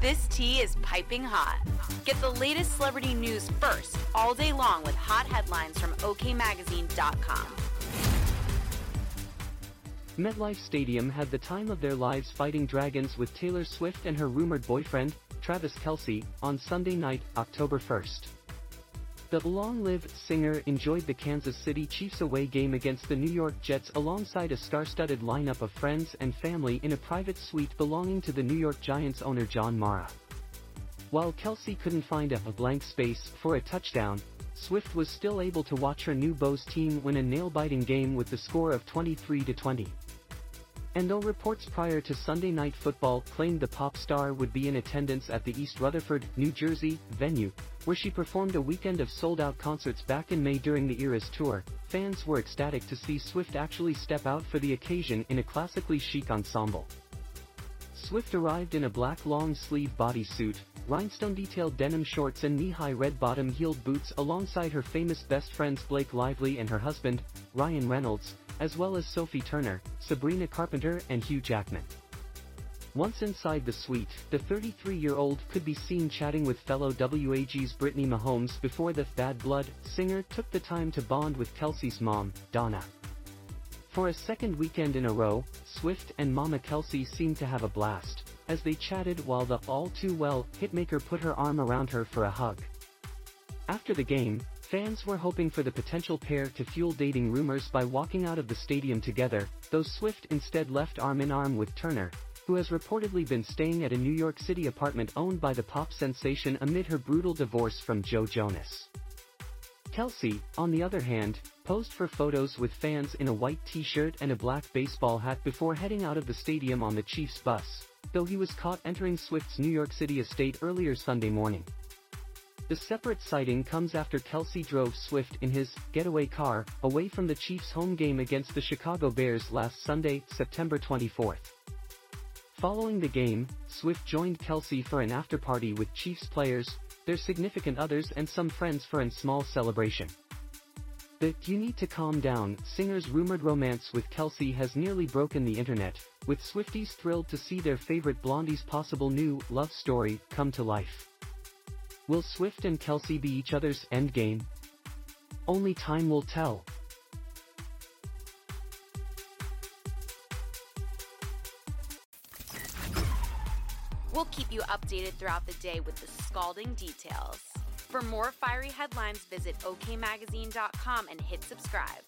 This tea is piping hot. Get the latest celebrity news first all day long with hot headlines from OKMagazine.com. MetLife Stadium had the time of their lives fighting dragons with Taylor Swift and her rumored boyfriend, Travis Kelce, on Sunday night, October 1st. The long-lived singer enjoyed the Kansas City Chiefs away game against the New York Jets alongside a star-studded lineup of friends and family in a private suite belonging to the New York Giants owner John Mara. While Kelce couldn't find a blank space for a touchdown, Swift was still able to watch her new beau's team win a nail-biting game with the score of 23-20. And though reports prior to Sunday Night Football claimed the pop star would be in attendance at the East Rutherford, New Jersey, venue, where she performed a weekend of sold-out concerts back in May during the Eras tour, fans were ecstatic to see Swift actually step out for the occasion in a classically chic ensemble. Swift arrived in a black long-sleeve bodysuit, rhinestone-detailed denim shorts and knee-high red bottom-heeled boots alongside her famous best friends Blake Lively and her husband, Ryan Reynolds, as well as Sophie Turner, Sabrina Carpenter and Hugh Jackman. Once inside the suite, the 33-year-old could be seen chatting with fellow WAG's Brittany Mahomes before the Bad Blood singer took the time to bond with Kelce's mom, Donna. For a second weekend in a row, Swift and Mama Kelce seemed to have a blast, as they chatted while the all-too-well hitmaker put her arm around her for a hug. After the game, fans were hoping for the potential pair to fuel dating rumors by walking out of the stadium together, though Swift instead left arm-in-arm with Turner, who has reportedly been staying at a New York City apartment owned by the pop sensation amid her brutal divorce from Joe Jonas. Kelce, on the other hand, posed for photos with fans in a white t-shirt and a black baseball hat before heading out of the stadium on the Chiefs bus, though he was caught entering Swift's New York City estate earlier Sunday morning. The separate sighting comes after Kelce drove Swift in his getaway car away from the Chiefs' home game against the Chicago Bears last Sunday, September 24. Following the game, Swift joined Kelce for an after-party with Chiefs players, their significant others and some friends for a small celebration. The You Need to Calm Down singer's rumored romance with Kelce has nearly broken the internet, with Swifties thrilled to see their favorite blondie's possible new love story come to life. Will Swift and Kelce be each other's endgame? Only time will tell. We'll keep you updated throughout the day with the scalding details. For more fiery headlines, visit OKMagazine.com and hit subscribe.